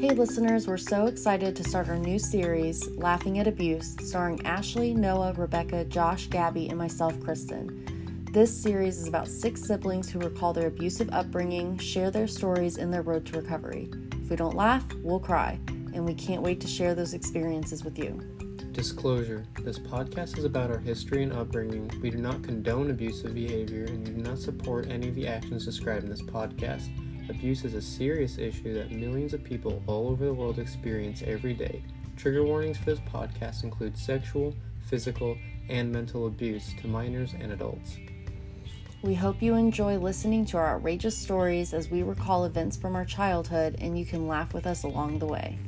Hey, listeners, we're so excited to start our new series, Laughing at Abuse, starring Ashley, Noah, Rebecca, Josh, Gabby, and myself, Kristen. This series is about six siblings who recall their abusive upbringing, share their stories, and their road to recovery. If we don't laugh, we'll cry, and we can't wait to share those experiences with you. Disclosure This podcast is about our history and upbringing. We do not condone abusive behavior, and we do not support any of the actions described in this podcast. Abuse is a serious issue that millions of people all over the world experience every day. Trigger warnings for this podcast include sexual, physical, and mental abuse to minors and adults. We hope you enjoy listening to our outrageous stories as we recall events from our childhood and you can laugh with us along the way.